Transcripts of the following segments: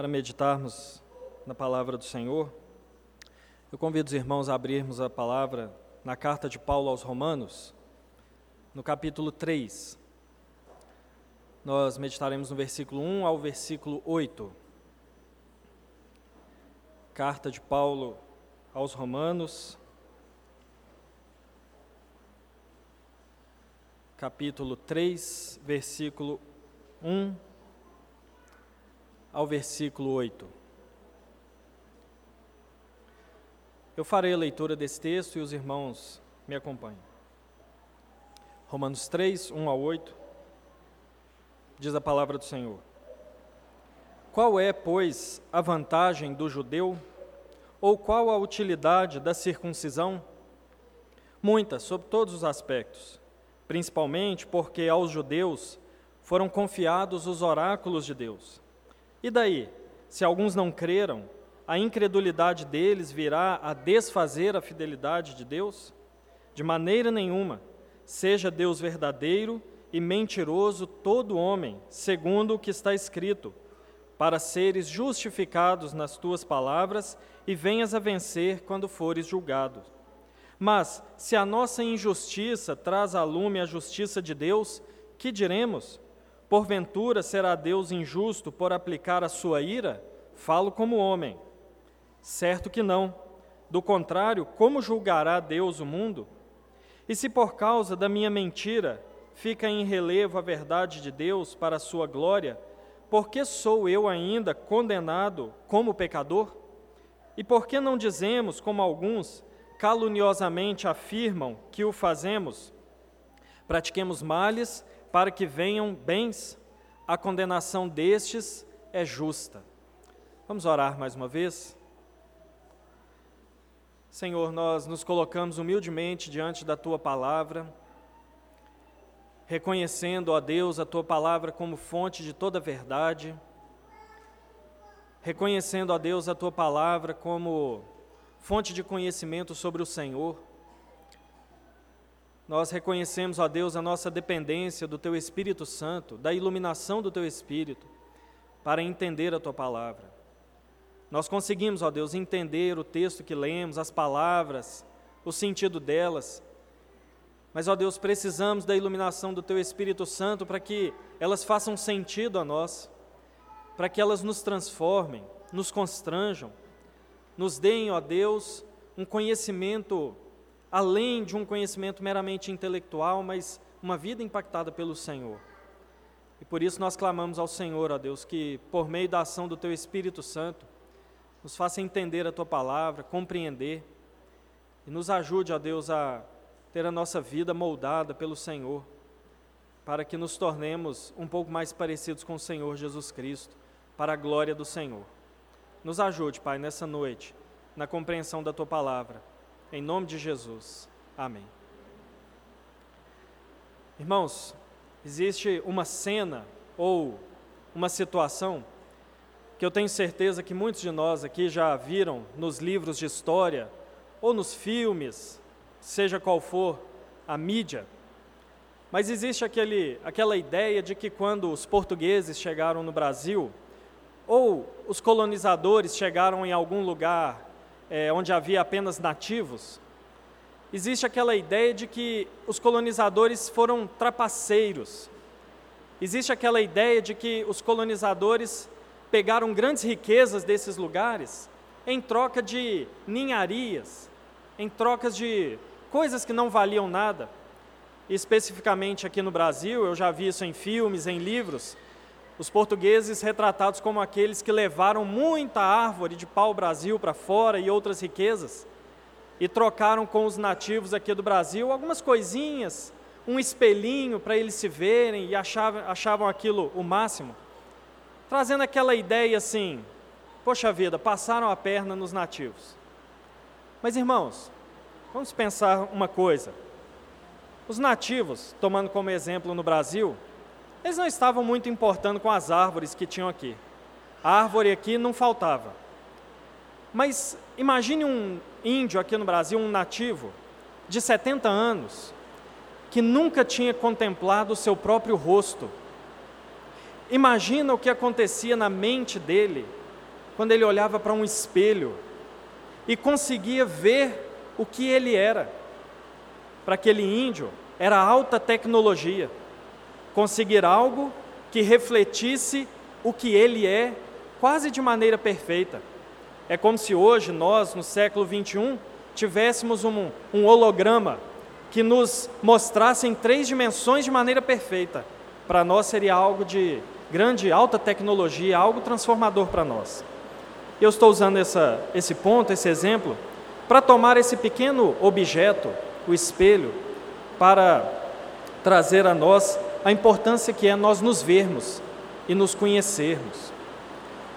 para meditarmos na palavra do Senhor, eu convido os irmãos a abrirmos a palavra na carta de Paulo aos Romanos, no capítulo 3. Nós meditaremos no versículo 1 ao versículo 8. Carta de Paulo aos Romanos, capítulo 3, versículo 1 ao versículo 8. Eu farei a leitura desse texto e os irmãos me acompanhem. Romanos 3, 1 ao 8, diz a palavra do Senhor. Qual é, pois, a vantagem do judeu? Ou qual a utilidade da circuncisão? Muita, sob todos os aspectos, principalmente porque aos judeus foram confiados os oráculos de Deus. E daí, se alguns não creram, a incredulidade deles virá a desfazer a fidelidade de Deus? De maneira nenhuma. Seja Deus verdadeiro e mentiroso todo homem, segundo o que está escrito, para seres justificados nas tuas palavras e venhas a vencer quando fores julgado. Mas, se a nossa injustiça traz a lume a justiça de Deus, que diremos? Porventura será Deus injusto por aplicar a sua ira? Falo como homem. Certo que não. Do contrário, como julgará Deus o mundo? E se por causa da minha mentira fica em relevo a verdade de Deus para a sua glória, por que sou eu ainda condenado como pecador? E por que não dizemos, como alguns caluniosamente afirmam que o fazemos? Pratiquemos males para que venham bens, a condenação destes é justa. Vamos orar mais uma vez? Senhor, nós nos colocamos humildemente diante da tua palavra, reconhecendo, ó Deus, a tua palavra como fonte de toda verdade, reconhecendo, ó Deus, a tua palavra como fonte de conhecimento sobre o Senhor. Nós reconhecemos, ó Deus, a nossa dependência do Teu Espírito Santo, da iluminação do Teu Espírito, para entender a Tua palavra. Nós conseguimos, ó Deus, entender o texto que lemos, as palavras, o sentido delas. Mas, ó Deus, precisamos da iluminação do Teu Espírito Santo para que elas façam sentido a nós, para que elas nos transformem, nos constranjam, nos deem, ó Deus, um conhecimento além de um conhecimento meramente intelectual, mas uma vida impactada pelo Senhor. E por isso nós clamamos ao Senhor, ó Deus, que por meio da ação do Teu Espírito Santo, nos faça entender a Tua palavra, compreender, e nos ajude, ó Deus, a ter a nossa vida moldada pelo Senhor, para que nos tornemos um pouco mais parecidos com o Senhor Jesus Cristo, para a glória do Senhor. Nos ajude, Pai, nessa noite, na compreensão da Tua palavra em nome de Jesus. Amém. Irmãos, existe uma cena ou uma situação que eu tenho certeza que muitos de nós aqui já viram nos livros de história ou nos filmes, seja qual for a mídia. Mas existe aquele, aquela ideia de que quando os portugueses chegaram no Brasil, ou os colonizadores chegaram em algum lugar é, onde havia apenas nativos, existe aquela ideia de que os colonizadores foram trapaceiros. Existe aquela ideia de que os colonizadores pegaram grandes riquezas desses lugares em troca de ninharias, em trocas de coisas que não valiam nada. Especificamente aqui no Brasil, eu já vi isso em filmes, em livros, os portugueses retratados como aqueles que levaram muita árvore de pau-brasil para fora e outras riquezas, e trocaram com os nativos aqui do Brasil algumas coisinhas, um espelhinho para eles se verem e achavam, achavam aquilo o máximo, trazendo aquela ideia assim: poxa vida, passaram a perna nos nativos. Mas irmãos, vamos pensar uma coisa. Os nativos, tomando como exemplo no Brasil, eles não estavam muito importando com as árvores que tinham aqui. A árvore aqui não faltava. Mas imagine um índio aqui no Brasil, um nativo, de 70 anos, que nunca tinha contemplado o seu próprio rosto. Imagina o que acontecia na mente dele quando ele olhava para um espelho e conseguia ver o que ele era. Para aquele índio, era alta tecnologia. Conseguir algo que refletisse o que ele é, quase de maneira perfeita. É como se hoje, nós, no século 21, tivéssemos um, um holograma que nos mostrasse em três dimensões de maneira perfeita. Para nós seria algo de grande, alta tecnologia, algo transformador para nós. Eu estou usando essa, esse ponto, esse exemplo, para tomar esse pequeno objeto, o espelho, para trazer a nós a importância que é nós nos vermos e nos conhecermos.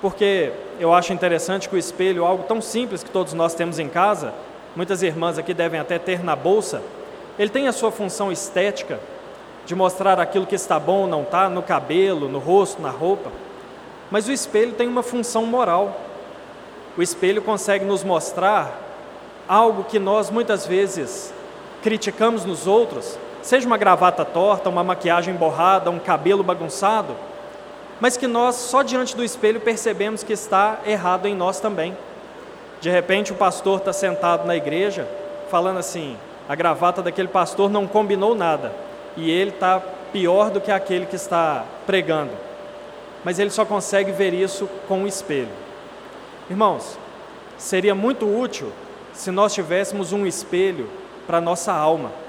Porque eu acho interessante que o espelho, algo tão simples que todos nós temos em casa, muitas irmãs aqui devem até ter na bolsa, ele tem a sua função estética, de mostrar aquilo que está bom ou não está, no cabelo, no rosto, na roupa. Mas o espelho tem uma função moral. O espelho consegue nos mostrar algo que nós muitas vezes criticamos nos outros, seja uma gravata torta, uma maquiagem borrada, um cabelo bagunçado, mas que nós só diante do espelho percebemos que está errado em nós também. De repente o pastor está sentado na igreja falando assim: a gravata daquele pastor não combinou nada e ele está pior do que aquele que está pregando. Mas ele só consegue ver isso com o espelho. Irmãos, seria muito útil se nós tivéssemos um espelho para nossa alma.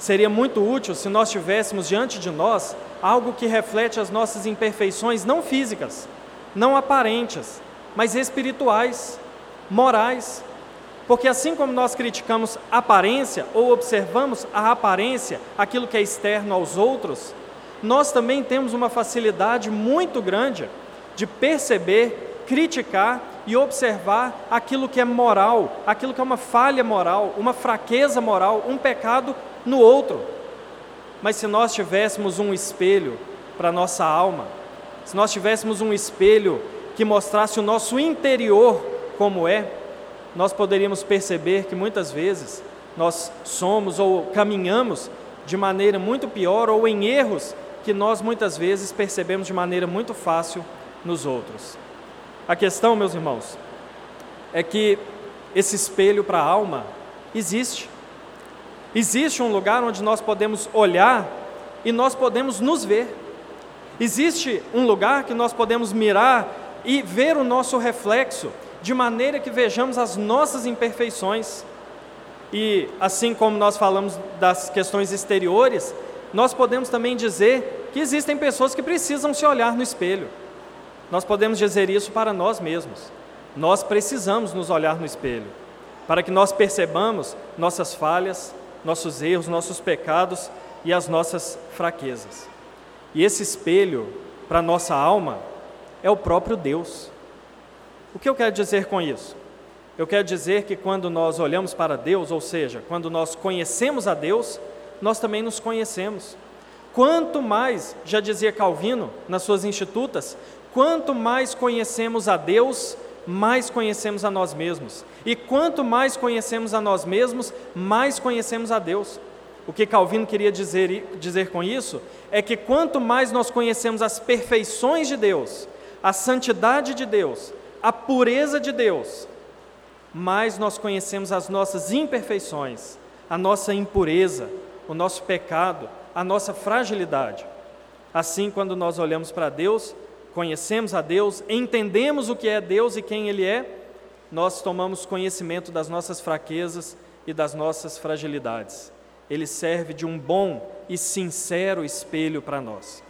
Seria muito útil se nós tivéssemos diante de nós algo que reflete as nossas imperfeições não físicas, não aparentes, mas espirituais, morais, porque assim como nós criticamos aparência ou observamos a aparência, aquilo que é externo aos outros, nós também temos uma facilidade muito grande de perceber, criticar e observar aquilo que é moral, aquilo que é uma falha moral, uma fraqueza moral, um pecado no outro. Mas se nós tivéssemos um espelho para nossa alma, se nós tivéssemos um espelho que mostrasse o nosso interior como é, nós poderíamos perceber que muitas vezes nós somos ou caminhamos de maneira muito pior ou em erros que nós muitas vezes percebemos de maneira muito fácil nos outros. A questão, meus irmãos, é que esse espelho para a alma existe. Existe um lugar onde nós podemos olhar e nós podemos nos ver. Existe um lugar que nós podemos mirar e ver o nosso reflexo de maneira que vejamos as nossas imperfeições. E assim como nós falamos das questões exteriores, nós podemos também dizer que existem pessoas que precisam se olhar no espelho. Nós podemos dizer isso para nós mesmos. Nós precisamos nos olhar no espelho, para que nós percebamos nossas falhas, nossos erros, nossos pecados e as nossas fraquezas. E esse espelho para nossa alma é o próprio Deus. O que eu quero dizer com isso? Eu quero dizer que quando nós olhamos para Deus, ou seja, quando nós conhecemos a Deus, nós também nos conhecemos. Quanto mais, já dizia Calvino nas suas institutas, quanto mais conhecemos a Deus, mais conhecemos a nós mesmos. E quanto mais conhecemos a nós mesmos, mais conhecemos a Deus. O que Calvino queria dizer, dizer com isso é que quanto mais nós conhecemos as perfeições de Deus, a santidade de Deus, a pureza de Deus, mais nós conhecemos as nossas imperfeições, a nossa impureza, o nosso pecado, a nossa fragilidade. Assim, quando nós olhamos para Deus, conhecemos a Deus, entendemos o que é Deus e quem Ele é, nós tomamos conhecimento das nossas fraquezas e das nossas fragilidades. Ele serve de um bom e sincero espelho para nós.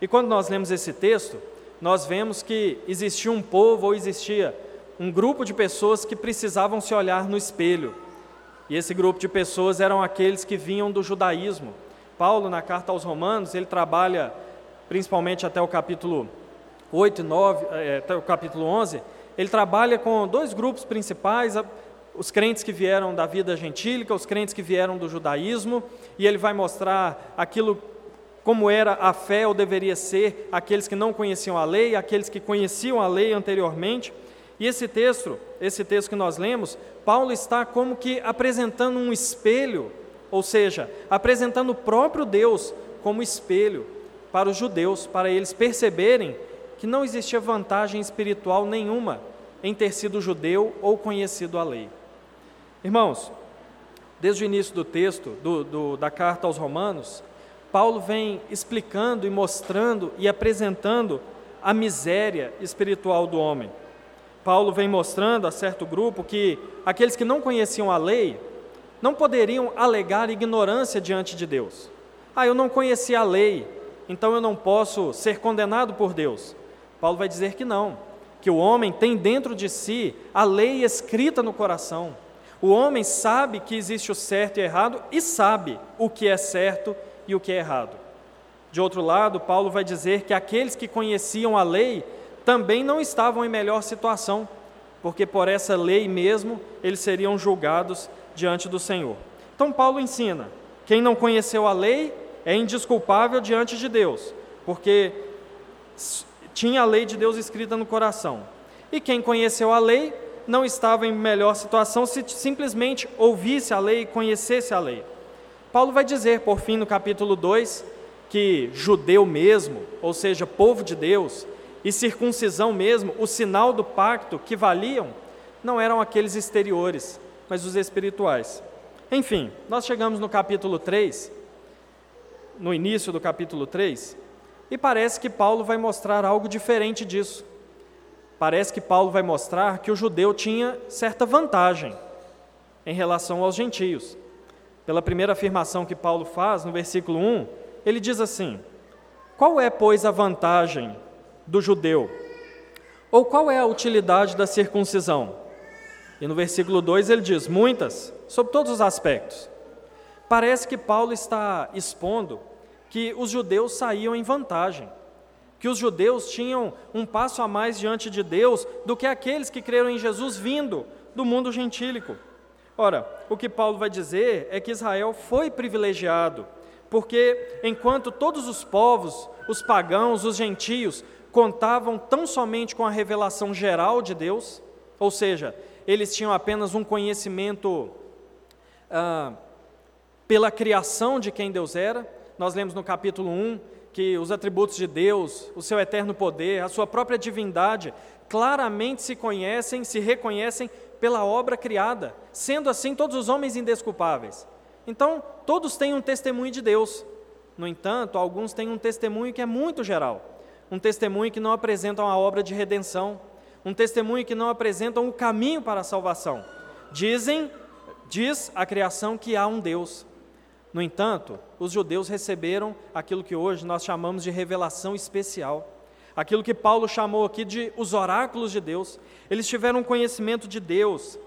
E quando nós lemos esse texto, nós vemos que existia um povo ou existia um grupo de pessoas que precisavam se olhar no espelho. E esse grupo de pessoas eram aqueles que vinham do judaísmo. Paulo, na carta aos Romanos, ele trabalha principalmente até o capítulo 8 e 9, é, até o capítulo 11, ele trabalha com dois grupos principais, os crentes que vieram da vida gentílica, os crentes que vieram do judaísmo, e ele vai mostrar aquilo como era a fé ou deveria ser aqueles que não conheciam a lei, aqueles que conheciam a lei anteriormente. E esse texto, esse texto que nós lemos, Paulo está como que apresentando um espelho, ou seja, apresentando o próprio Deus como espelho para os judeus, para eles perceberem que não existia vantagem espiritual nenhuma em ter sido judeu ou conhecido a lei. Irmãos, desde o início do texto, do, do, da carta aos Romanos, Paulo vem explicando e mostrando e apresentando a miséria espiritual do homem. Paulo vem mostrando a certo grupo que aqueles que não conheciam a lei não poderiam alegar ignorância diante de Deus. Ah, eu não conhecia a lei, então eu não posso ser condenado por Deus. Paulo vai dizer que não, que o homem tem dentro de si a lei escrita no coração. O homem sabe que existe o certo e errado e sabe o que é certo e o que é errado. De outro lado, Paulo vai dizer que aqueles que conheciam a lei também não estavam em melhor situação, porque por essa lei mesmo eles seriam julgados diante do Senhor. Então, Paulo ensina: quem não conheceu a lei é indisculpável diante de Deus, porque tinha a lei de Deus escrita no coração. E quem conheceu a lei não estava em melhor situação se simplesmente ouvisse a lei e conhecesse a lei. Paulo vai dizer, por fim, no capítulo 2, que judeu mesmo, ou seja, povo de Deus, e circuncisão mesmo, o sinal do pacto que valiam, não eram aqueles exteriores, mas os espirituais. Enfim, nós chegamos no capítulo 3, no início do capítulo 3, e parece que Paulo vai mostrar algo diferente disso. Parece que Paulo vai mostrar que o judeu tinha certa vantagem em relação aos gentios pela primeira afirmação que Paulo faz no versículo 1, ele diz assim: Qual é, pois, a vantagem do judeu? Ou qual é a utilidade da circuncisão? E no versículo 2 ele diz: Muitas, sob todos os aspectos. Parece que Paulo está expondo que os judeus saíam em vantagem, que os judeus tinham um passo a mais diante de Deus do que aqueles que creram em Jesus vindo do mundo gentílico. Ora, o que Paulo vai dizer é que Israel foi privilegiado, porque enquanto todos os povos, os pagãos, os gentios, contavam tão somente com a revelação geral de Deus, ou seja, eles tinham apenas um conhecimento ah, pela criação de quem Deus era. Nós lemos no capítulo 1 que os atributos de Deus, o seu eterno poder, a sua própria divindade, claramente se conhecem, se reconhecem pela obra criada, sendo assim todos os homens indesculpáveis. Então, todos têm um testemunho de Deus. No entanto, alguns têm um testemunho que é muito geral, um testemunho que não apresentam a obra de redenção, um testemunho que não apresentam o caminho para a salvação. Dizem, diz a criação que há um Deus. No entanto, os judeus receberam aquilo que hoje nós chamamos de revelação especial aquilo que Paulo chamou aqui de os oráculos de Deus. Eles tiveram conhecimento de Deus,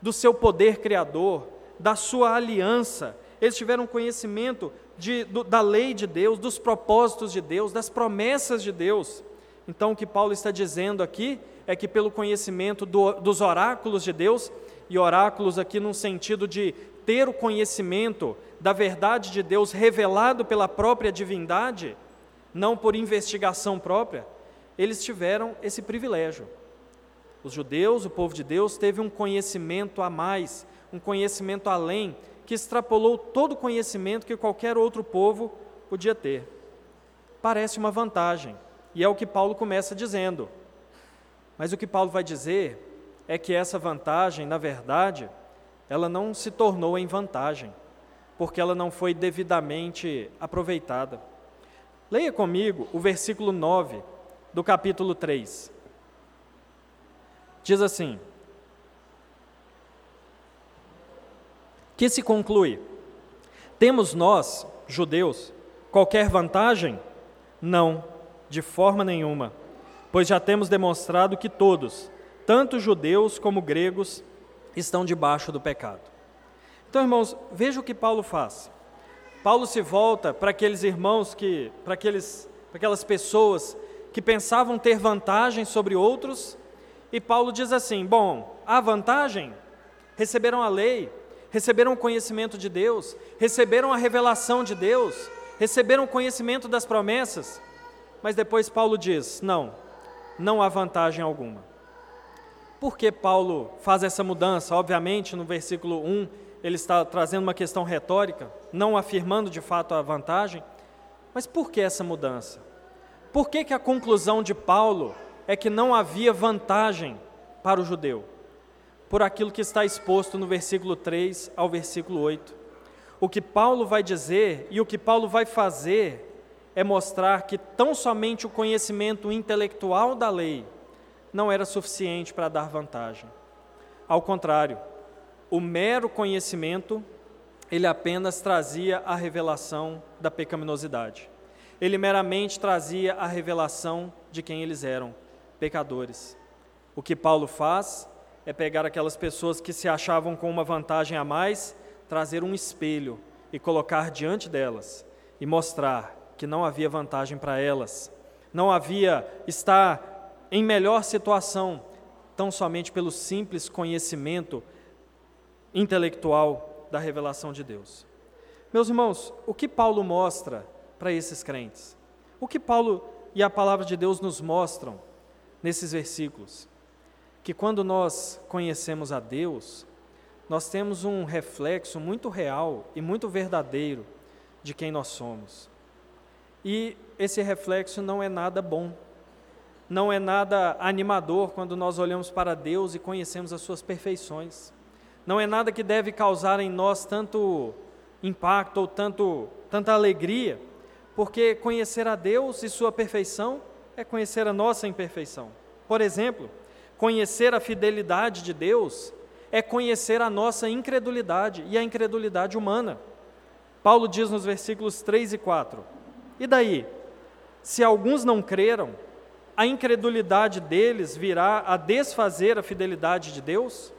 do seu poder criador, da sua aliança. Eles tiveram conhecimento de, do, da lei de Deus, dos propósitos de Deus, das promessas de Deus. Então, o que Paulo está dizendo aqui é que, pelo conhecimento do, dos oráculos de Deus, e oráculos aqui no sentido de ter o conhecimento da verdade de Deus revelado pela própria divindade, não por investigação própria, eles tiveram esse privilégio. Os judeus, o povo de Deus, teve um conhecimento a mais, um conhecimento além, que extrapolou todo o conhecimento que qualquer outro povo podia ter. Parece uma vantagem, e é o que Paulo começa dizendo. Mas o que Paulo vai dizer é que essa vantagem, na verdade, ela não se tornou em vantagem, porque ela não foi devidamente aproveitada. Leia comigo o versículo 9 do capítulo 3. Diz assim: Que se conclui: Temos nós, judeus, qualquer vantagem? Não, de forma nenhuma, pois já temos demonstrado que todos, tanto judeus como gregos, estão debaixo do pecado. Então, irmãos, veja o que Paulo faz. Paulo se volta para aqueles irmãos que, para, aqueles, para aquelas pessoas que pensavam ter vantagem sobre outros, e Paulo diz assim: bom, há vantagem? Receberam a lei, receberam o conhecimento de Deus, receberam a revelação de Deus, receberam o conhecimento das promessas, mas depois Paulo diz: não, não há vantagem alguma. Por que Paulo faz essa mudança? Obviamente, no versículo 1, ele está trazendo uma questão retórica, não afirmando de fato a vantagem, mas por que essa mudança? Por que, que a conclusão de Paulo é que não havia vantagem para o judeu? Por aquilo que está exposto no versículo 3 ao versículo 8. O que Paulo vai dizer e o que Paulo vai fazer é mostrar que tão somente o conhecimento intelectual da lei não era suficiente para dar vantagem. Ao contrário, o mero conhecimento, ele apenas trazia a revelação da pecaminosidade. Ele meramente trazia a revelação de quem eles eram, pecadores. O que Paulo faz é pegar aquelas pessoas que se achavam com uma vantagem a mais, trazer um espelho e colocar diante delas e mostrar que não havia vantagem para elas, não havia estar em melhor situação, tão somente pelo simples conhecimento intelectual da revelação de Deus. Meus irmãos, o que Paulo mostra para esses crentes? O que Paulo e a palavra de Deus nos mostram nesses versículos? Que quando nós conhecemos a Deus, nós temos um reflexo muito real e muito verdadeiro de quem nós somos. E esse reflexo não é nada bom, não é nada animador quando nós olhamos para Deus e conhecemos as suas perfeições. Não é nada que deve causar em nós tanto impacto ou tanto, tanta alegria, porque conhecer a Deus e sua perfeição é conhecer a nossa imperfeição. Por exemplo, conhecer a fidelidade de Deus é conhecer a nossa incredulidade e a incredulidade humana. Paulo diz nos versículos 3 e 4: E daí? Se alguns não creram, a incredulidade deles virá a desfazer a fidelidade de Deus?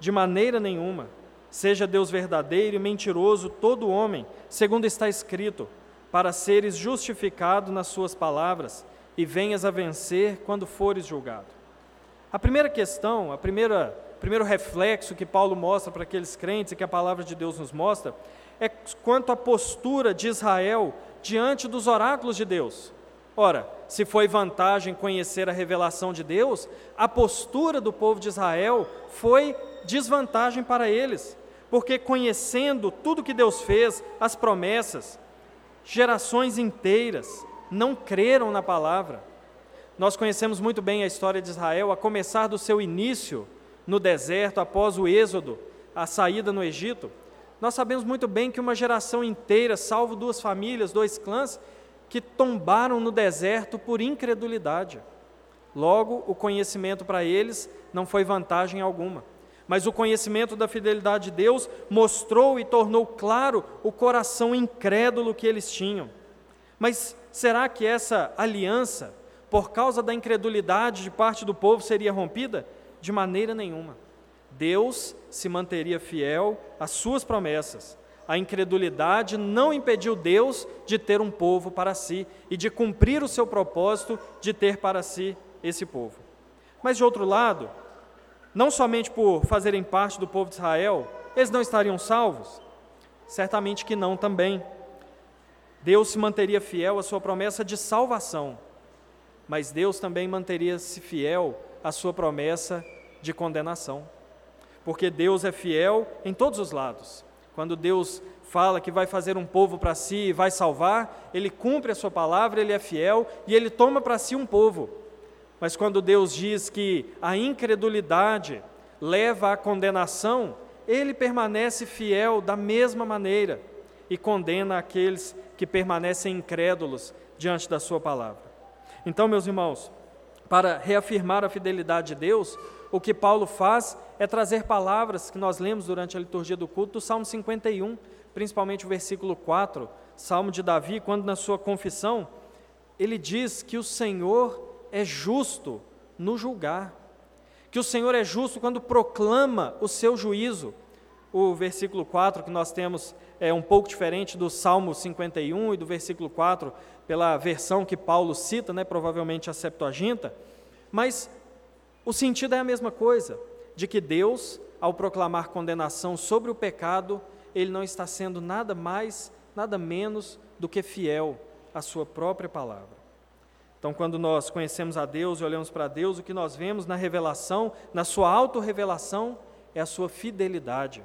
De maneira nenhuma. Seja Deus verdadeiro e mentiroso todo homem, segundo está escrito, para seres justificado nas suas palavras e venhas a vencer quando fores julgado. A primeira questão, a primeira primeiro reflexo que Paulo mostra para aqueles crentes e que a palavra de Deus nos mostra é quanto à postura de Israel diante dos oráculos de Deus. Ora, se foi vantagem conhecer a revelação de Deus, a postura do povo de Israel foi desvantagem para eles, porque conhecendo tudo que Deus fez, as promessas, gerações inteiras não creram na palavra. Nós conhecemos muito bem a história de Israel, a começar do seu início no deserto, após o êxodo, a saída no Egito. Nós sabemos muito bem que uma geração inteira, salvo duas famílias, dois clãs, que tombaram no deserto por incredulidade. Logo, o conhecimento para eles não foi vantagem alguma. Mas o conhecimento da fidelidade de Deus mostrou e tornou claro o coração incrédulo que eles tinham. Mas será que essa aliança, por causa da incredulidade de parte do povo, seria rompida? De maneira nenhuma. Deus se manteria fiel às suas promessas a incredulidade não impediu Deus de ter um povo para si e de cumprir o seu propósito de ter para si esse povo. Mas de outro lado, não somente por fazerem parte do povo de Israel, eles não estariam salvos? Certamente que não também. Deus se manteria fiel à sua promessa de salvação, mas Deus também manteria-se fiel à sua promessa de condenação. Porque Deus é fiel em todos os lados. Quando Deus fala que vai fazer um povo para si e vai salvar, ele cumpre a sua palavra, ele é fiel e ele toma para si um povo. Mas quando Deus diz que a incredulidade leva à condenação, ele permanece fiel da mesma maneira e condena aqueles que permanecem incrédulos diante da sua palavra. Então, meus irmãos, para reafirmar a fidelidade de Deus, o que Paulo faz é trazer palavras que nós lemos durante a liturgia do culto do Salmo 51, principalmente o versículo 4, Salmo de Davi, quando na sua confissão ele diz que o Senhor é justo no julgar, que o Senhor é justo quando proclama o seu juízo. O versículo 4 que nós temos é um pouco diferente do Salmo 51 e do versículo 4, pela versão que Paulo cita, né, provavelmente a Septuaginta, mas o sentido é a mesma coisa, de que Deus, ao proclamar condenação sobre o pecado, ele não está sendo nada mais, nada menos do que fiel à sua própria palavra. Então, quando nós conhecemos a Deus e olhamos para Deus, o que nós vemos na revelação, na sua autorrevelação, é a sua fidelidade,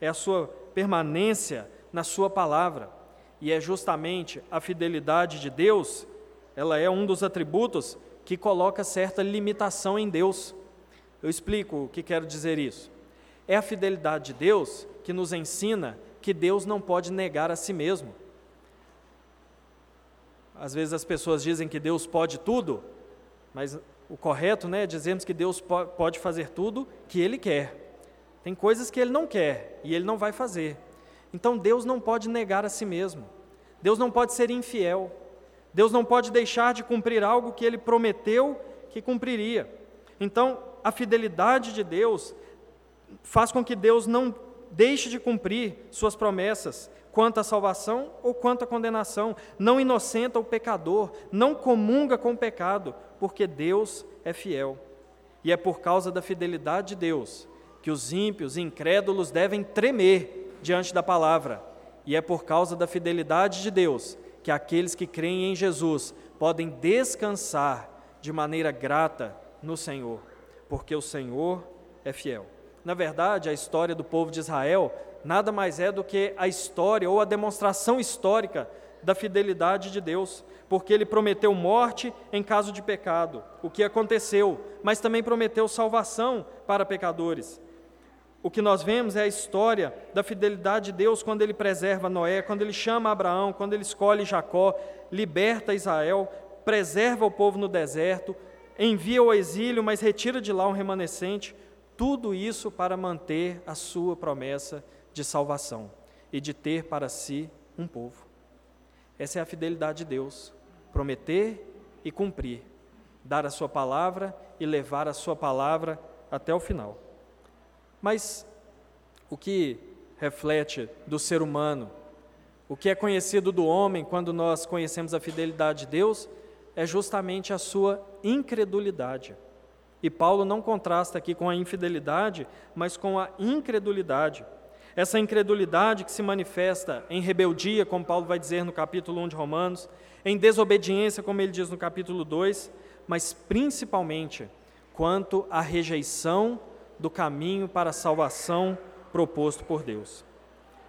é a sua permanência na sua palavra. E é justamente a fidelidade de Deus ela é um dos atributos que coloca certa limitação em Deus. Eu explico o que quero dizer isso. É a fidelidade de Deus que nos ensina que Deus não pode negar a si mesmo. Às vezes as pessoas dizem que Deus pode tudo, mas o correto né, é dizermos que Deus pode fazer tudo que Ele quer. Tem coisas que Ele não quer e Ele não vai fazer. Então Deus não pode negar a si mesmo. Deus não pode ser infiel. Deus não pode deixar de cumprir algo que Ele prometeu que cumpriria. Então, a fidelidade de Deus faz com que Deus não deixe de cumprir suas promessas quanto à salvação ou quanto à condenação, não inocenta o pecador, não comunga com o pecado, porque Deus é fiel. E é por causa da fidelidade de Deus que os ímpios e incrédulos devem tremer diante da palavra. E é por causa da fidelidade de Deus que aqueles que creem em Jesus podem descansar de maneira grata no Senhor, porque o Senhor é fiel. Na verdade, a história do povo de Israel nada mais é do que a história ou a demonstração histórica da fidelidade de Deus, porque ele prometeu morte em caso de pecado, o que aconteceu, mas também prometeu salvação para pecadores. O que nós vemos é a história da fidelidade de Deus quando ele preserva Noé, quando ele chama Abraão, quando ele escolhe Jacó, liberta Israel, preserva o povo no deserto, envia o exílio, mas retira de lá um remanescente. Tudo isso para manter a sua promessa de salvação e de ter para si um povo. Essa é a fidelidade de Deus: prometer e cumprir, dar a sua palavra e levar a sua palavra até o final. Mas o que reflete do ser humano, o que é conhecido do homem quando nós conhecemos a fidelidade de Deus, é justamente a sua incredulidade. E Paulo não contrasta aqui com a infidelidade, mas com a incredulidade. Essa incredulidade que se manifesta em rebeldia, como Paulo vai dizer no capítulo 1 de Romanos, em desobediência, como ele diz no capítulo 2, mas principalmente quanto à rejeição do caminho para a salvação proposto por Deus.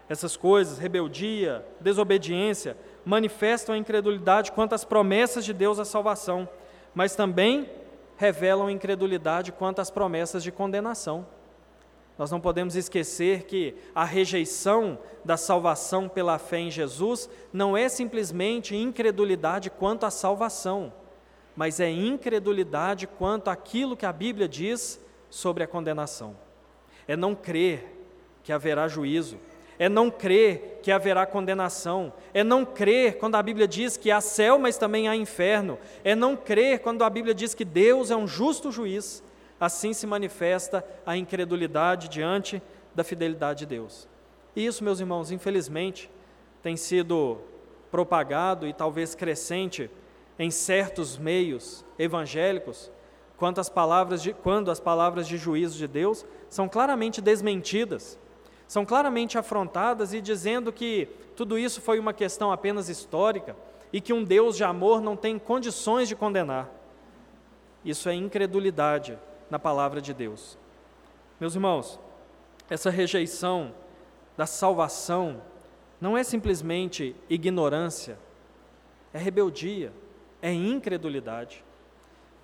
Essas coisas, rebeldia, desobediência, manifestam a incredulidade quanto às promessas de Deus à salvação, mas também revelam incredulidade quanto às promessas de condenação. Nós não podemos esquecer que a rejeição da salvação pela fé em Jesus não é simplesmente incredulidade quanto à salvação, mas é incredulidade quanto àquilo que a Bíblia diz sobre a condenação. É não crer que haverá juízo, é não crer que haverá condenação, é não crer quando a Bíblia diz que há céu, mas também há inferno, é não crer quando a Bíblia diz que Deus é um justo juiz. Assim se manifesta a incredulidade diante da fidelidade de Deus. E isso, meus irmãos, infelizmente, tem sido propagado e talvez crescente em certos meios evangélicos, quando as palavras de, quando as palavras de juízo de Deus são claramente desmentidas, são claramente afrontadas e dizendo que tudo isso foi uma questão apenas histórica e que um Deus de amor não tem condições de condenar. Isso é incredulidade na palavra de Deus. Meus irmãos, essa rejeição da salvação não é simplesmente ignorância, é rebeldia, é incredulidade.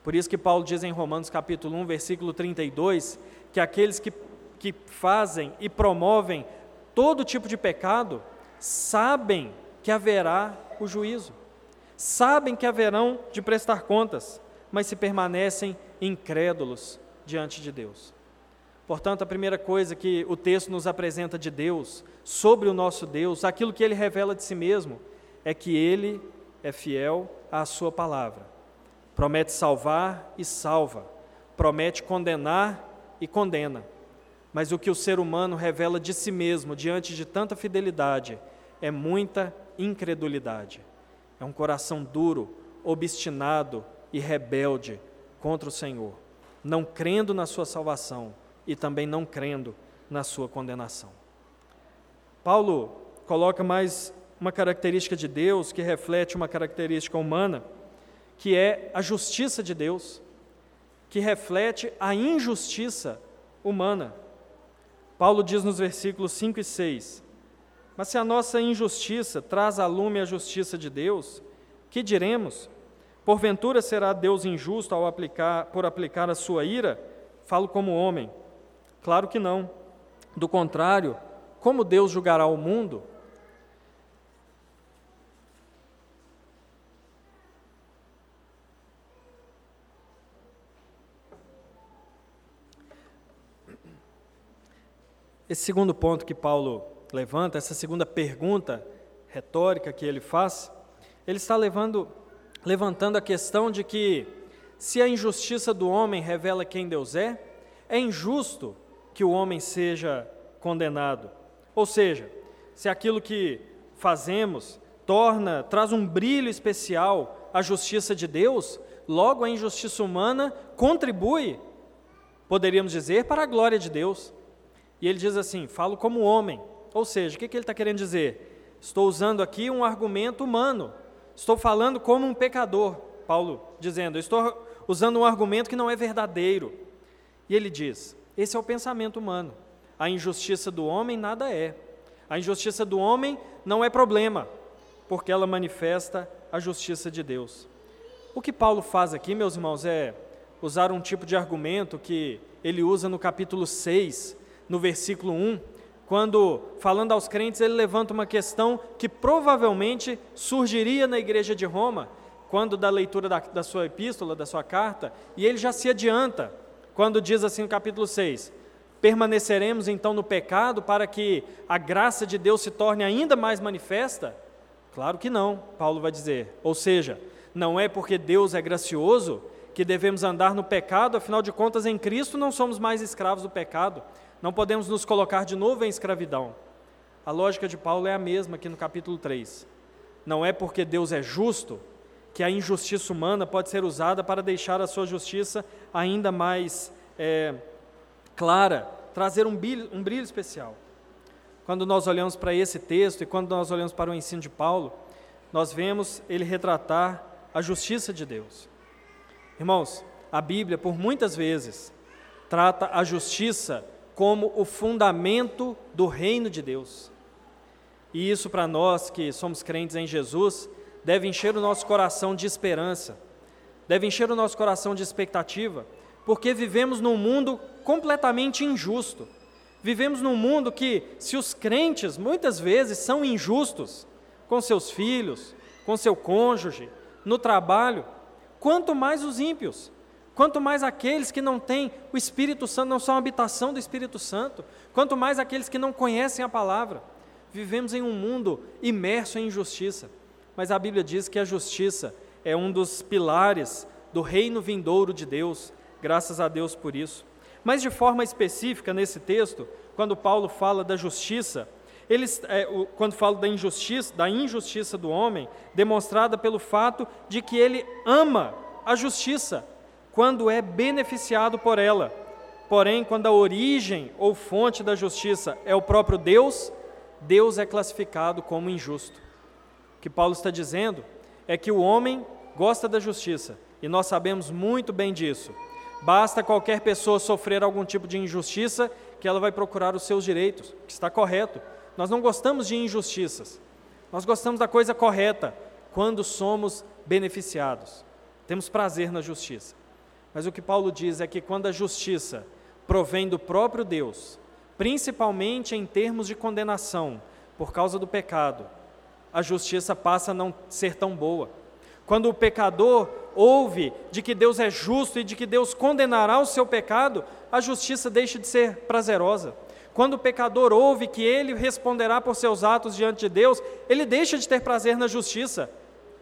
Por isso que Paulo diz em Romanos capítulo 1, versículo 32, que aqueles que, que fazem e promovem todo tipo de pecado sabem que haverá o juízo, sabem que haverão de prestar contas, mas se permanecem incrédulos diante de Deus. Portanto, a primeira coisa que o texto nos apresenta de Deus, sobre o nosso Deus, aquilo que ele revela de si mesmo, é que ele é fiel à sua palavra. Promete salvar e salva. Promete condenar e condena. Mas o que o ser humano revela de si mesmo diante de tanta fidelidade é muita incredulidade. É um coração duro, obstinado e rebelde contra o Senhor, não crendo na sua salvação e também não crendo na sua condenação. Paulo coloca mais uma característica de Deus que reflete uma característica humana que é a justiça de Deus, que reflete a injustiça humana. Paulo diz nos versículos 5 e 6: Mas se a nossa injustiça traz a lume a justiça de Deus, que diremos? Porventura será Deus injusto ao aplicar, por aplicar a sua ira? Falo como homem. Claro que não. Do contrário, como Deus julgará o mundo? Esse segundo ponto que Paulo levanta, essa segunda pergunta retórica que ele faz, ele está levando, levantando a questão de que se a injustiça do homem revela quem Deus é, é injusto que o homem seja condenado. Ou seja, se aquilo que fazemos torna, traz um brilho especial à justiça de Deus, logo a injustiça humana contribui, poderíamos dizer, para a glória de Deus. E ele diz assim: falo como homem. Ou seja, o que, que ele está querendo dizer? Estou usando aqui um argumento humano. Estou falando como um pecador, Paulo dizendo. Estou usando um argumento que não é verdadeiro. E ele diz: esse é o pensamento humano. A injustiça do homem nada é. A injustiça do homem não é problema, porque ela manifesta a justiça de Deus. O que Paulo faz aqui, meus irmãos, é usar um tipo de argumento que ele usa no capítulo 6, no versículo 1, quando, falando aos crentes, ele levanta uma questão que provavelmente surgiria na igreja de Roma, quando da leitura da, da sua epístola, da sua carta, e ele já se adianta, quando diz assim no capítulo 6: Permaneceremos então no pecado para que a graça de Deus se torne ainda mais manifesta? Claro que não, Paulo vai dizer. Ou seja, não é porque Deus é gracioso que devemos andar no pecado, afinal de contas, em Cristo não somos mais escravos do pecado, não podemos nos colocar de novo em escravidão. A lógica de Paulo é a mesma aqui no capítulo 3. Não é porque Deus é justo que a injustiça humana pode ser usada para deixar a sua justiça ainda mais é, clara, trazer um brilho, um brilho especial. Quando nós olhamos para esse texto e quando nós olhamos para o ensino de Paulo, nós vemos ele retratar a justiça de Deus. Irmãos, a Bíblia, por muitas vezes, trata a justiça como o fundamento do reino de Deus. E isso, para nós que somos crentes em Jesus, deve encher o nosso coração de esperança, deve encher o nosso coração de expectativa, porque vivemos num mundo completamente injusto. Vivemos num mundo que, se os crentes muitas vezes são injustos com seus filhos, com seu cônjuge, no trabalho, quanto mais os ímpios, quanto mais aqueles que não têm o Espírito Santo, não são habitação do Espírito Santo, quanto mais aqueles que não conhecem a palavra. Vivemos em um mundo imerso em injustiça, mas a Bíblia diz que a justiça é um dos pilares do reino vindouro de Deus, graças a Deus por isso. Mas de forma específica nesse texto, quando Paulo fala da justiça, ele, é, quando fala da injustiça, da injustiça do homem, demonstrada pelo fato de que ele ama a justiça quando é beneficiado por ela. Porém, quando a origem ou fonte da justiça é o próprio Deus, Deus é classificado como injusto. O que Paulo está dizendo é que o homem gosta da justiça, e nós sabemos muito bem disso. Basta qualquer pessoa sofrer algum tipo de injustiça que ela vai procurar os seus direitos, que está correto. Nós não gostamos de injustiças. Nós gostamos da coisa correta quando somos beneficiados. Temos prazer na justiça. Mas o que Paulo diz é que quando a justiça provém do próprio Deus, principalmente em termos de condenação por causa do pecado, a justiça passa a não ser tão boa. Quando o pecador ouve de que Deus é justo e de que Deus condenará o seu pecado, a justiça deixa de ser prazerosa. Quando o pecador ouve que ele responderá por seus atos diante de Deus, ele deixa de ter prazer na justiça,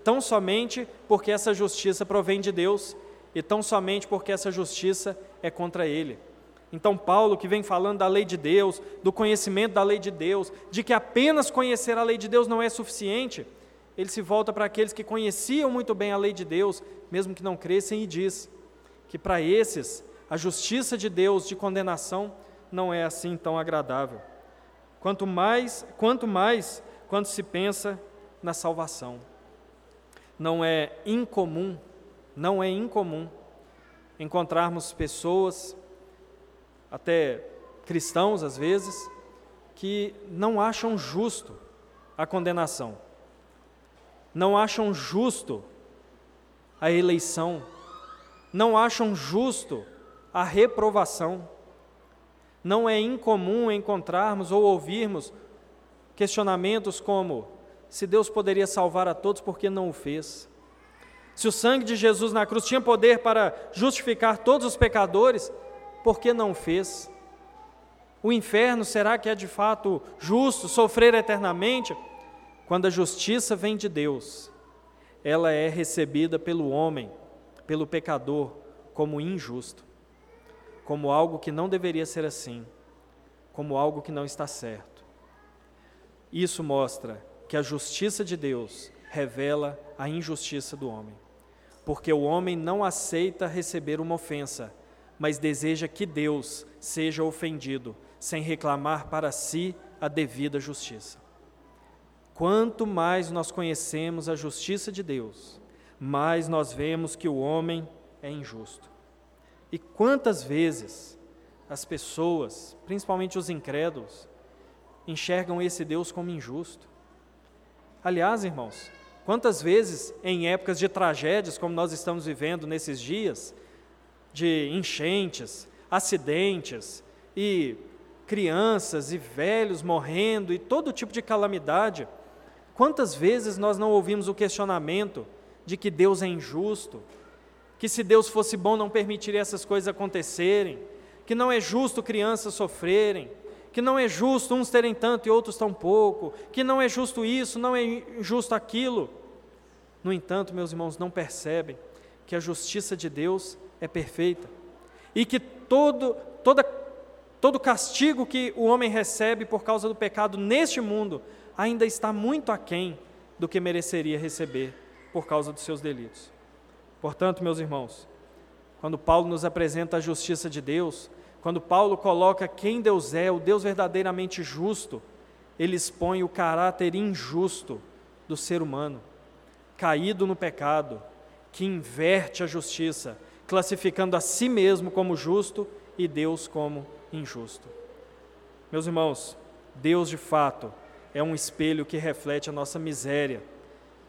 tão somente porque essa justiça provém de Deus e tão somente porque essa justiça é contra ele. Então, Paulo, que vem falando da lei de Deus, do conhecimento da lei de Deus, de que apenas conhecer a lei de Deus não é suficiente, ele se volta para aqueles que conheciam muito bem a lei de Deus, mesmo que não crescem, e diz que para esses a justiça de Deus de condenação não é assim tão agradável. Quanto mais, quanto mais quando se pensa na salvação. Não é incomum, não é incomum encontrarmos pessoas, até cristãos às vezes, que não acham justo a condenação não acham justo a eleição, não acham justo a reprovação. Não é incomum encontrarmos ou ouvirmos questionamentos como: se Deus poderia salvar a todos, por que não o fez? Se o sangue de Jesus na cruz tinha poder para justificar todos os pecadores, por que não fez? O inferno será que é de fato justo sofrer eternamente? Quando a justiça vem de Deus, ela é recebida pelo homem, pelo pecador, como injusto, como algo que não deveria ser assim, como algo que não está certo. Isso mostra que a justiça de Deus revela a injustiça do homem, porque o homem não aceita receber uma ofensa, mas deseja que Deus seja ofendido sem reclamar para si a devida justiça. Quanto mais nós conhecemos a justiça de Deus, mais nós vemos que o homem é injusto. E quantas vezes as pessoas, principalmente os incrédulos, enxergam esse Deus como injusto? Aliás, irmãos, quantas vezes em épocas de tragédias, como nós estamos vivendo nesses dias, de enchentes, acidentes e crianças e velhos morrendo e todo tipo de calamidade, quantas vezes nós não ouvimos o questionamento de que Deus é injusto, que se Deus fosse bom não permitiria essas coisas acontecerem, que não é justo crianças sofrerem, que não é justo uns terem tanto e outros tão pouco, que não é justo isso, não é justo aquilo. No entanto, meus irmãos, não percebem que a justiça de Deus é perfeita e que todo, toda Todo castigo que o homem recebe por causa do pecado neste mundo ainda está muito aquém do que mereceria receber por causa dos seus delitos. Portanto, meus irmãos, quando Paulo nos apresenta a justiça de Deus, quando Paulo coloca quem Deus é, o Deus verdadeiramente justo, ele expõe o caráter injusto do ser humano, caído no pecado, que inverte a justiça, classificando a si mesmo como justo e Deus como injusto. Meus irmãos, Deus de fato é um espelho que reflete a nossa miséria,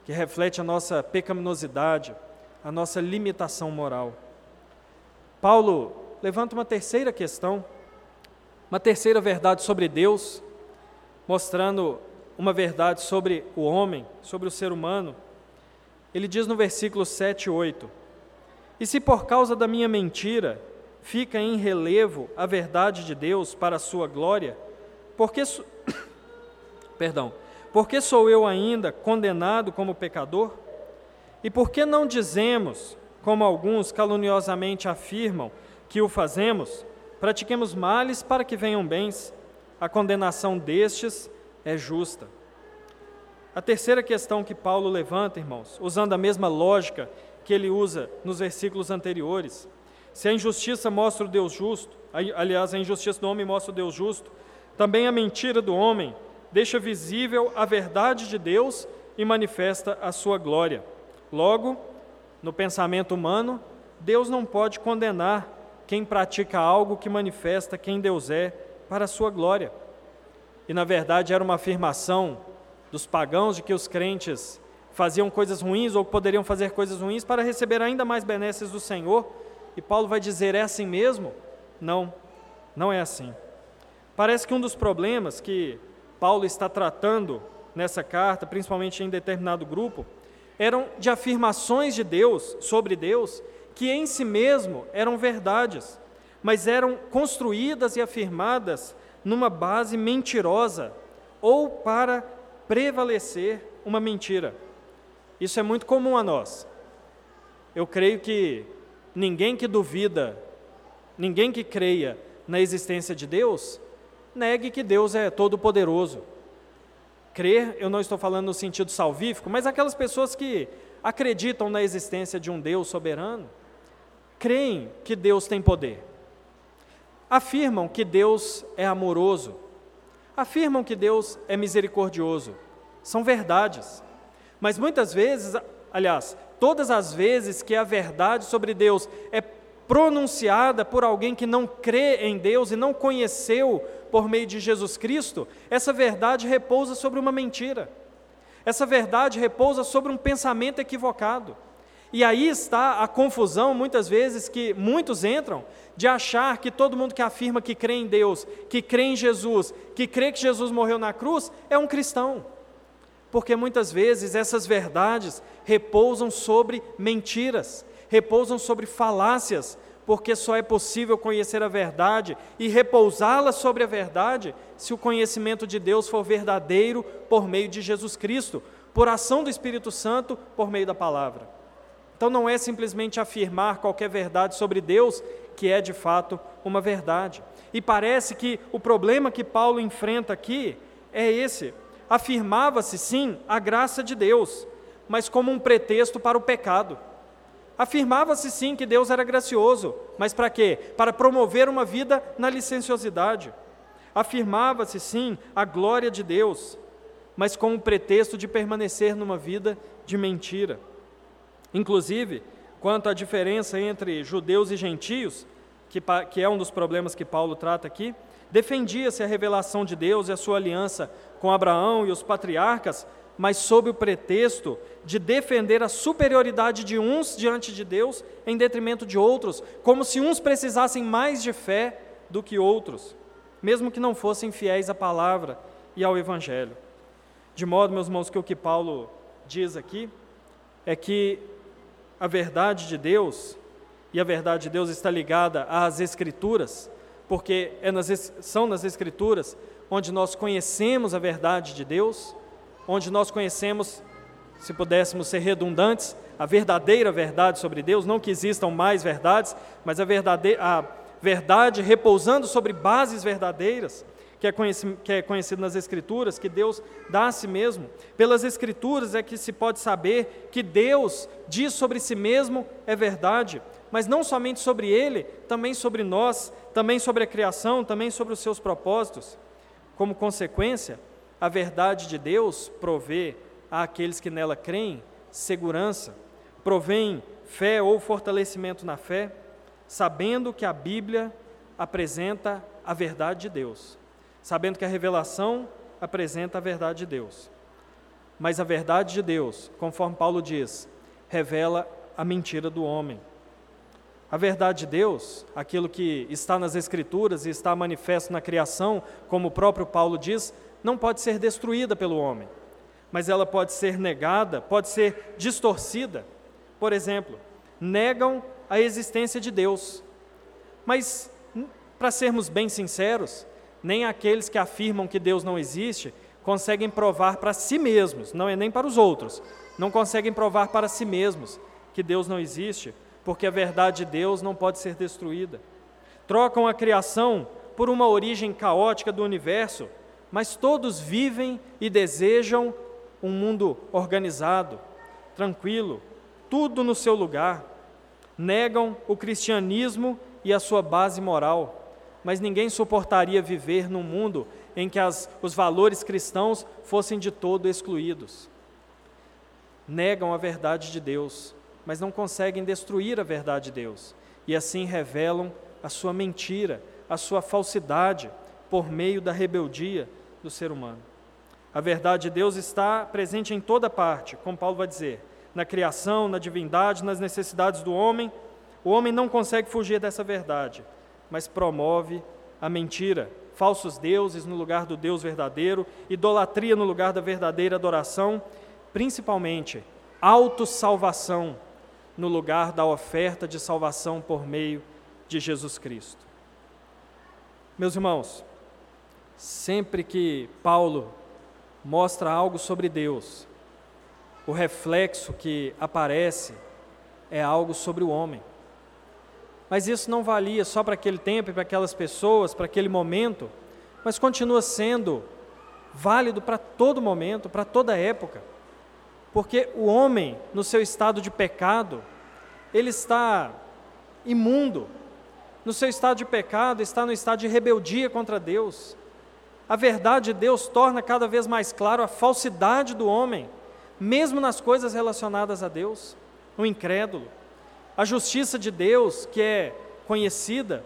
que reflete a nossa pecaminosidade, a nossa limitação moral. Paulo levanta uma terceira questão, uma terceira verdade sobre Deus, mostrando uma verdade sobre o homem, sobre o ser humano. Ele diz no versículo 7 e 8: E se por causa da minha mentira fica em relevo a verdade de Deus para a sua glória? Porque so... Perdão. Porque sou eu ainda condenado como pecador? E por que não dizemos, como alguns caluniosamente afirmam, que o fazemos? Pratiquemos males para que venham bens. A condenação destes é justa. A terceira questão que Paulo levanta, irmãos, usando a mesma lógica que ele usa nos versículos anteriores, se a injustiça mostra o Deus justo, aliás, a injustiça do homem mostra o Deus justo, também a mentira do homem deixa visível a verdade de Deus e manifesta a sua glória. Logo, no pensamento humano, Deus não pode condenar quem pratica algo que manifesta quem Deus é para a sua glória. E na verdade era uma afirmação dos pagãos de que os crentes faziam coisas ruins ou poderiam fazer coisas ruins para receber ainda mais benesses do Senhor e Paulo vai dizer: é assim mesmo? Não, não é assim. Parece que um dos problemas que Paulo está tratando nessa carta, principalmente em determinado grupo, eram de afirmações de Deus sobre Deus que em si mesmo eram verdades, mas eram construídas e afirmadas numa base mentirosa ou para prevalecer uma mentira. Isso é muito comum a nós. Eu creio que Ninguém que duvida, ninguém que creia na existência de Deus, negue que Deus é todo-poderoso. Crer, eu não estou falando no sentido salvífico, mas aquelas pessoas que acreditam na existência de um Deus soberano, creem que Deus tem poder. Afirmam que Deus é amoroso. Afirmam que Deus é misericordioso. São verdades. Mas muitas vezes, aliás, todas as vezes que a verdade sobre Deus é pronunciada por alguém que não crê em Deus e não conheceu por meio de Jesus Cristo, essa verdade repousa sobre uma mentira. Essa verdade repousa sobre um pensamento equivocado. E aí está a confusão, muitas vezes, que muitos entram, de achar que todo mundo que afirma que crê em Deus, que crê em Jesus, que crê que Jesus morreu na cruz, é um cristão. Porque muitas vezes essas verdades repousam sobre mentiras, repousam sobre falácias, porque só é possível conhecer a verdade e repousá-la sobre a verdade se o conhecimento de Deus for verdadeiro por meio de Jesus Cristo, por ação do Espírito Santo, por meio da palavra. Então não é simplesmente afirmar qualquer verdade sobre Deus que é de fato uma verdade. E parece que o problema que Paulo enfrenta aqui é esse. Afirmava-se sim a graça de Deus, mas como um pretexto para o pecado. Afirmava-se sim que Deus era gracioso, mas para quê? Para promover uma vida na licenciosidade. Afirmava-se sim a glória de Deus, mas com o pretexto de permanecer numa vida de mentira. Inclusive, quanto à diferença entre judeus e gentios, que, que é um dos problemas que Paulo trata aqui, defendia-se a revelação de Deus e a sua aliança com Abraão e os patriarcas, mas sob o pretexto de defender a superioridade de uns diante de Deus em detrimento de outros, como se uns precisassem mais de fé do que outros, mesmo que não fossem fiéis à palavra e ao Evangelho. De modo, meus irmãos, que o que Paulo diz aqui é que a verdade de Deus, e a verdade de Deus está ligada às Escrituras, porque é nas, são nas Escrituras onde nós conhecemos a verdade de Deus, onde nós conhecemos, se pudéssemos ser redundantes, a verdadeira verdade sobre Deus, não que existam mais verdades, mas a, a verdade repousando sobre bases verdadeiras, que é, conhecido, que é conhecido nas Escrituras, que Deus dá a si mesmo. Pelas Escrituras é que se pode saber que Deus diz sobre si mesmo é verdade, mas não somente sobre Ele, também sobre nós, também sobre a criação, também sobre os seus propósitos. Como consequência, a verdade de Deus provê àqueles que nela creem segurança, provém fé ou fortalecimento na fé, sabendo que a Bíblia apresenta a verdade de Deus sabendo que a revelação apresenta a verdade de Deus. Mas a verdade de Deus, conforme Paulo diz, revela a mentira do homem. A verdade de Deus, aquilo que está nas Escrituras e está manifesto na criação, como o próprio Paulo diz, não pode ser destruída pelo homem, mas ela pode ser negada, pode ser distorcida. Por exemplo, negam a existência de Deus. Mas, para sermos bem sinceros, nem aqueles que afirmam que Deus não existe conseguem provar para si mesmos, não é nem para os outros, não conseguem provar para si mesmos que Deus não existe, porque a verdade de Deus não pode ser destruída. Trocam a criação por uma origem caótica do universo, mas todos vivem e desejam um mundo organizado, tranquilo, tudo no seu lugar. Negam o cristianismo e a sua base moral mas ninguém suportaria viver num mundo em que as, os valores cristãos fossem de todo excluídos. Negam a verdade de Deus, mas não conseguem destruir a verdade de Deus, e assim revelam a sua mentira, a sua falsidade, por meio da rebeldia do ser humano. A verdade de Deus está presente em toda parte, como Paulo vai dizer, na criação, na divindade, nas necessidades do homem. O homem não consegue fugir dessa verdade mas promove a mentira, falsos deuses no lugar do Deus verdadeiro, idolatria no lugar da verdadeira adoração, principalmente autossalvação no lugar da oferta de salvação por meio de Jesus Cristo. Meus irmãos, sempre que Paulo mostra algo sobre Deus, o reflexo que aparece é algo sobre o homem. Mas isso não valia só para aquele tempo e para aquelas pessoas, para aquele momento, mas continua sendo válido para todo momento, para toda época. Porque o homem, no seu estado de pecado, ele está imundo. No seu estado de pecado, está no estado de rebeldia contra Deus. A verdade de Deus torna cada vez mais claro a falsidade do homem, mesmo nas coisas relacionadas a Deus, o incrédulo. A justiça de Deus, que é conhecida,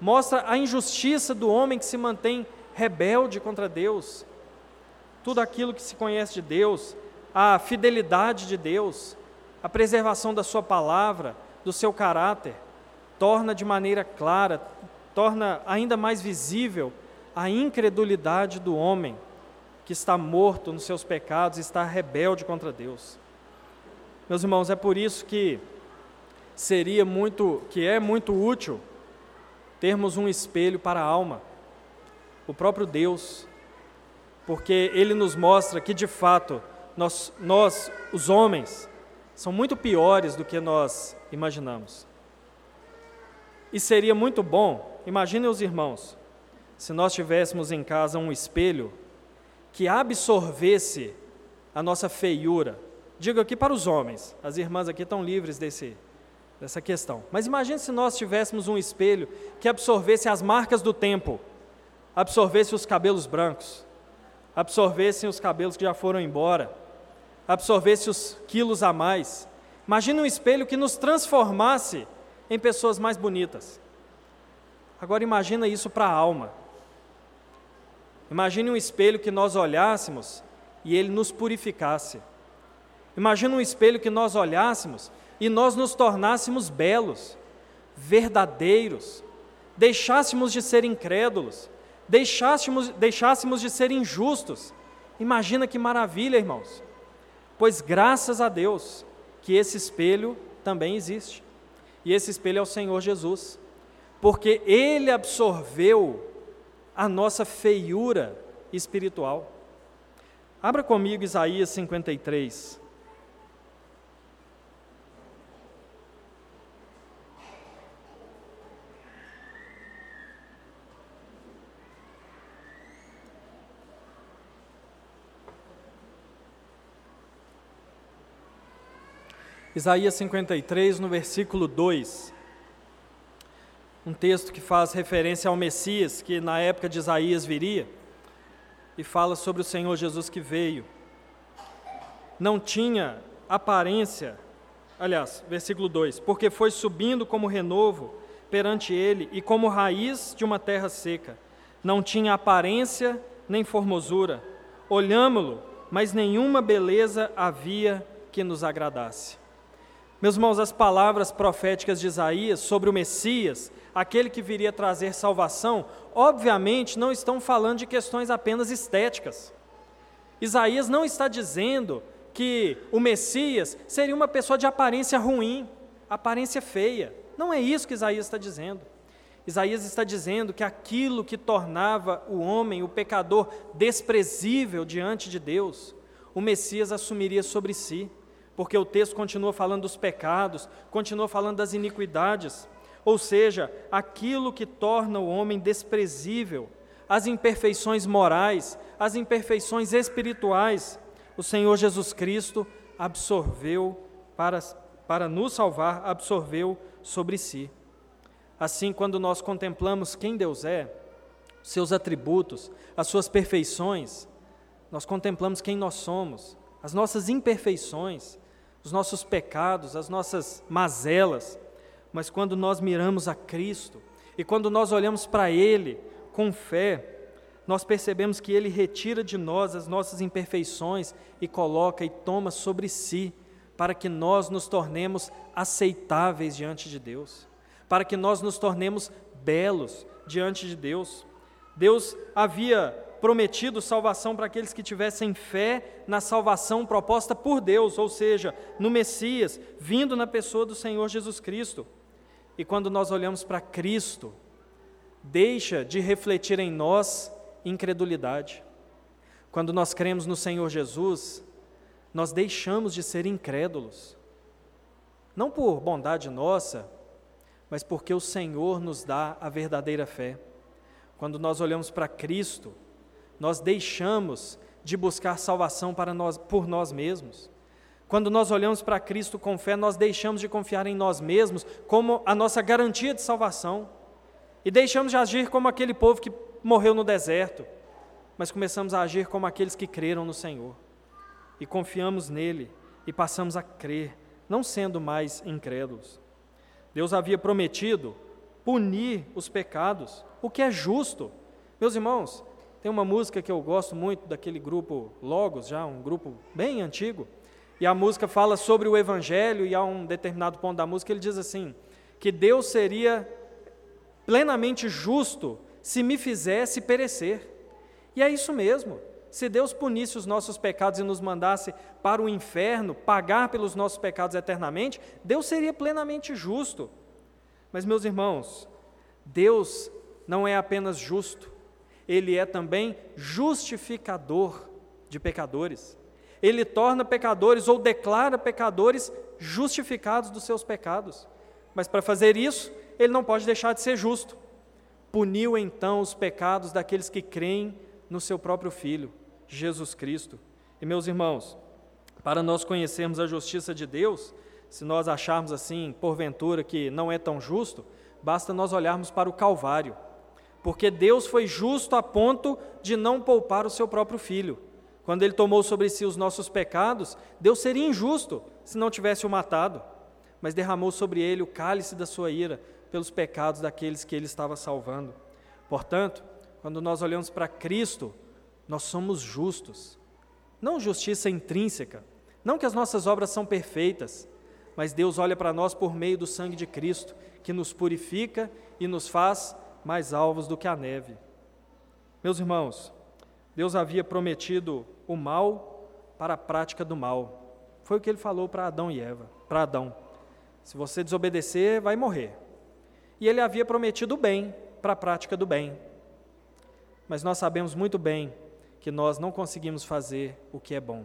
mostra a injustiça do homem que se mantém rebelde contra Deus. Tudo aquilo que se conhece de Deus, a fidelidade de Deus, a preservação da Sua palavra, do seu caráter, torna de maneira clara, torna ainda mais visível a incredulidade do homem que está morto nos seus pecados, está rebelde contra Deus. Meus irmãos, é por isso que seria muito, que é muito útil termos um espelho para a alma, o próprio Deus, porque ele nos mostra que de fato nós, nós os homens, são muito piores do que nós imaginamos. E seria muito bom, imaginem os irmãos, se nós tivéssemos em casa um espelho que absorvesse a nossa feiura. Digo aqui para os homens, as irmãs aqui estão livres desse, dessa questão. Mas imagine se nós tivéssemos um espelho que absorvesse as marcas do tempo, absorvesse os cabelos brancos, absorvesse os cabelos que já foram embora, absorvesse os quilos a mais. Imagine um espelho que nos transformasse em pessoas mais bonitas. Agora imagina isso para a alma. Imagine um espelho que nós olhássemos e ele nos purificasse. Imagine um espelho que nós olhássemos e nós nos tornássemos belos, verdadeiros, deixássemos de ser incrédulos, deixássemos, deixássemos de ser injustos. Imagina que maravilha, irmãos. Pois graças a Deus que esse espelho também existe. E esse espelho é o Senhor Jesus. Porque ele absorveu a nossa feiura espiritual. Abra comigo Isaías 53. Isaías 53, no versículo 2. Um texto que faz referência ao Messias, que na época de Isaías viria, e fala sobre o Senhor Jesus que veio. Não tinha aparência, aliás, versículo 2: porque foi subindo como renovo perante ele e como raiz de uma terra seca. Não tinha aparência nem formosura. Olhámo-lo, mas nenhuma beleza havia que nos agradasse. Meus irmãos, as palavras proféticas de Isaías sobre o Messias, aquele que viria trazer salvação, obviamente não estão falando de questões apenas estéticas. Isaías não está dizendo que o Messias seria uma pessoa de aparência ruim, aparência feia. Não é isso que Isaías está dizendo. Isaías está dizendo que aquilo que tornava o homem, o pecador, desprezível diante de Deus, o Messias assumiria sobre si porque o texto continua falando dos pecados, continua falando das iniquidades, ou seja, aquilo que torna o homem desprezível, as imperfeições morais, as imperfeições espirituais, o Senhor Jesus Cristo absorveu para, para nos salvar, absorveu sobre si. Assim, quando nós contemplamos quem Deus é, seus atributos, as suas perfeições, nós contemplamos quem nós somos, as nossas imperfeições, os nossos pecados, as nossas mazelas, mas quando nós miramos a Cristo e quando nós olhamos para Ele com fé, nós percebemos que Ele retira de nós as nossas imperfeições e coloca e toma sobre si, para que nós nos tornemos aceitáveis diante de Deus, para que nós nos tornemos belos diante de Deus. Deus havia prometido salvação para aqueles que tivessem fé na salvação proposta por Deus, ou seja, no Messias, vindo na pessoa do Senhor Jesus Cristo. E quando nós olhamos para Cristo, deixa de refletir em nós incredulidade. Quando nós cremos no Senhor Jesus, nós deixamos de ser incrédulos. Não por bondade nossa, mas porque o Senhor nos dá a verdadeira fé. Quando nós olhamos para Cristo, nós deixamos de buscar salvação para nós, por nós mesmos. Quando nós olhamos para Cristo com fé, nós deixamos de confiar em nós mesmos como a nossa garantia de salvação. E deixamos de agir como aquele povo que morreu no deserto, mas começamos a agir como aqueles que creram no Senhor. E confiamos nele e passamos a crer, não sendo mais incrédulos. Deus havia prometido punir os pecados, o que é justo. Meus irmãos, tem uma música que eu gosto muito daquele grupo Logos, já um grupo bem antigo, E a música fala sobre o Evangelho, e a um determinado ponto da música ele diz assim: que Deus seria plenamente justo se me fizesse perecer. E é isso mesmo. Se Deus punisse os nossos pecados e nos mandasse para o inferno, pagar pelos nossos pecados eternamente, Deus seria plenamente justo. Mas, meus irmãos, Deus não é apenas justo, Ele é também justificador de pecadores. Ele torna pecadores ou declara pecadores justificados dos seus pecados. Mas para fazer isso, ele não pode deixar de ser justo. Puniu então os pecados daqueles que creem no seu próprio Filho, Jesus Cristo. E meus irmãos, para nós conhecermos a justiça de Deus, se nós acharmos assim, porventura, que não é tão justo, basta nós olharmos para o Calvário. Porque Deus foi justo a ponto de não poupar o seu próprio filho. Quando ele tomou sobre si os nossos pecados, Deus seria injusto se não tivesse o matado, mas derramou sobre ele o cálice da sua ira pelos pecados daqueles que ele estava salvando. Portanto, quando nós olhamos para Cristo, nós somos justos. Não justiça intrínseca, não que as nossas obras são perfeitas, mas Deus olha para nós por meio do sangue de Cristo, que nos purifica e nos faz mais alvos do que a neve. Meus irmãos, Deus havia prometido o mal para a prática do mal. Foi o que ele falou para Adão e Eva, para Adão. Se você desobedecer, vai morrer. E ele havia prometido o bem para a prática do bem. Mas nós sabemos muito bem que nós não conseguimos fazer o que é bom,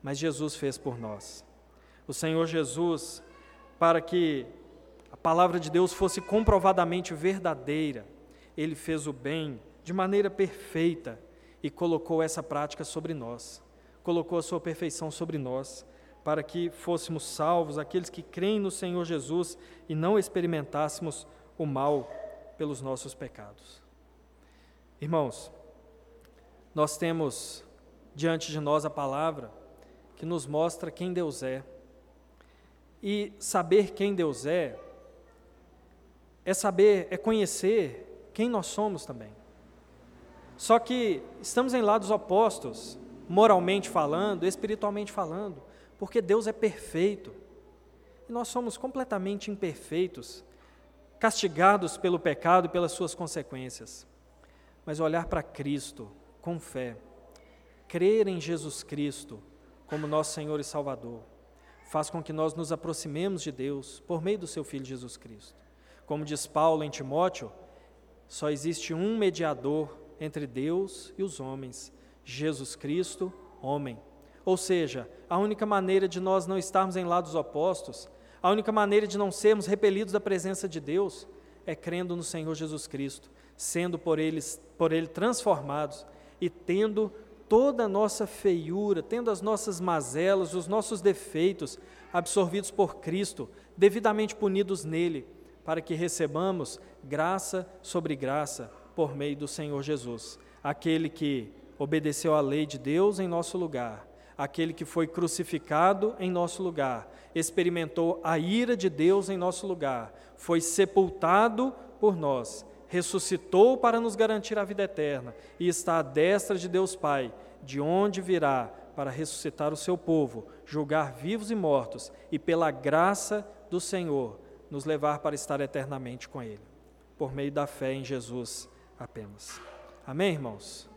mas Jesus fez por nós. O Senhor Jesus, para que palavra de Deus fosse comprovadamente verdadeira, ele fez o bem de maneira perfeita e colocou essa prática sobre nós, colocou a sua perfeição sobre nós, para que fôssemos salvos, aqueles que creem no Senhor Jesus e não experimentássemos o mal pelos nossos pecados. Irmãos, nós temos diante de nós a palavra que nos mostra quem Deus é. E saber quem Deus é, é saber, é conhecer quem nós somos também. Só que estamos em lados opostos, moralmente falando, espiritualmente falando, porque Deus é perfeito. E nós somos completamente imperfeitos, castigados pelo pecado e pelas suas consequências. Mas olhar para Cristo com fé, crer em Jesus Cristo como nosso Senhor e Salvador, faz com que nós nos aproximemos de Deus por meio do seu Filho Jesus Cristo. Como diz Paulo em Timóteo, só existe um mediador entre Deus e os homens, Jesus Cristo, homem. Ou seja, a única maneira de nós não estarmos em lados opostos, a única maneira de não sermos repelidos da presença de Deus é crendo no Senhor Jesus Cristo, sendo por, eles, por Ele transformados e tendo toda a nossa feiura, tendo as nossas mazelas, os nossos defeitos absorvidos por Cristo, devidamente punidos nele, para que recebamos graça sobre graça por meio do Senhor Jesus, aquele que obedeceu à lei de Deus em nosso lugar, aquele que foi crucificado em nosso lugar, experimentou a ira de Deus em nosso lugar, foi sepultado por nós, ressuscitou para nos garantir a vida eterna e está à destra de Deus Pai, de onde virá para ressuscitar o seu povo, julgar vivos e mortos e, pela graça do Senhor, nos levar para estar eternamente com Ele, por meio da fé em Jesus apenas. Amém, irmãos?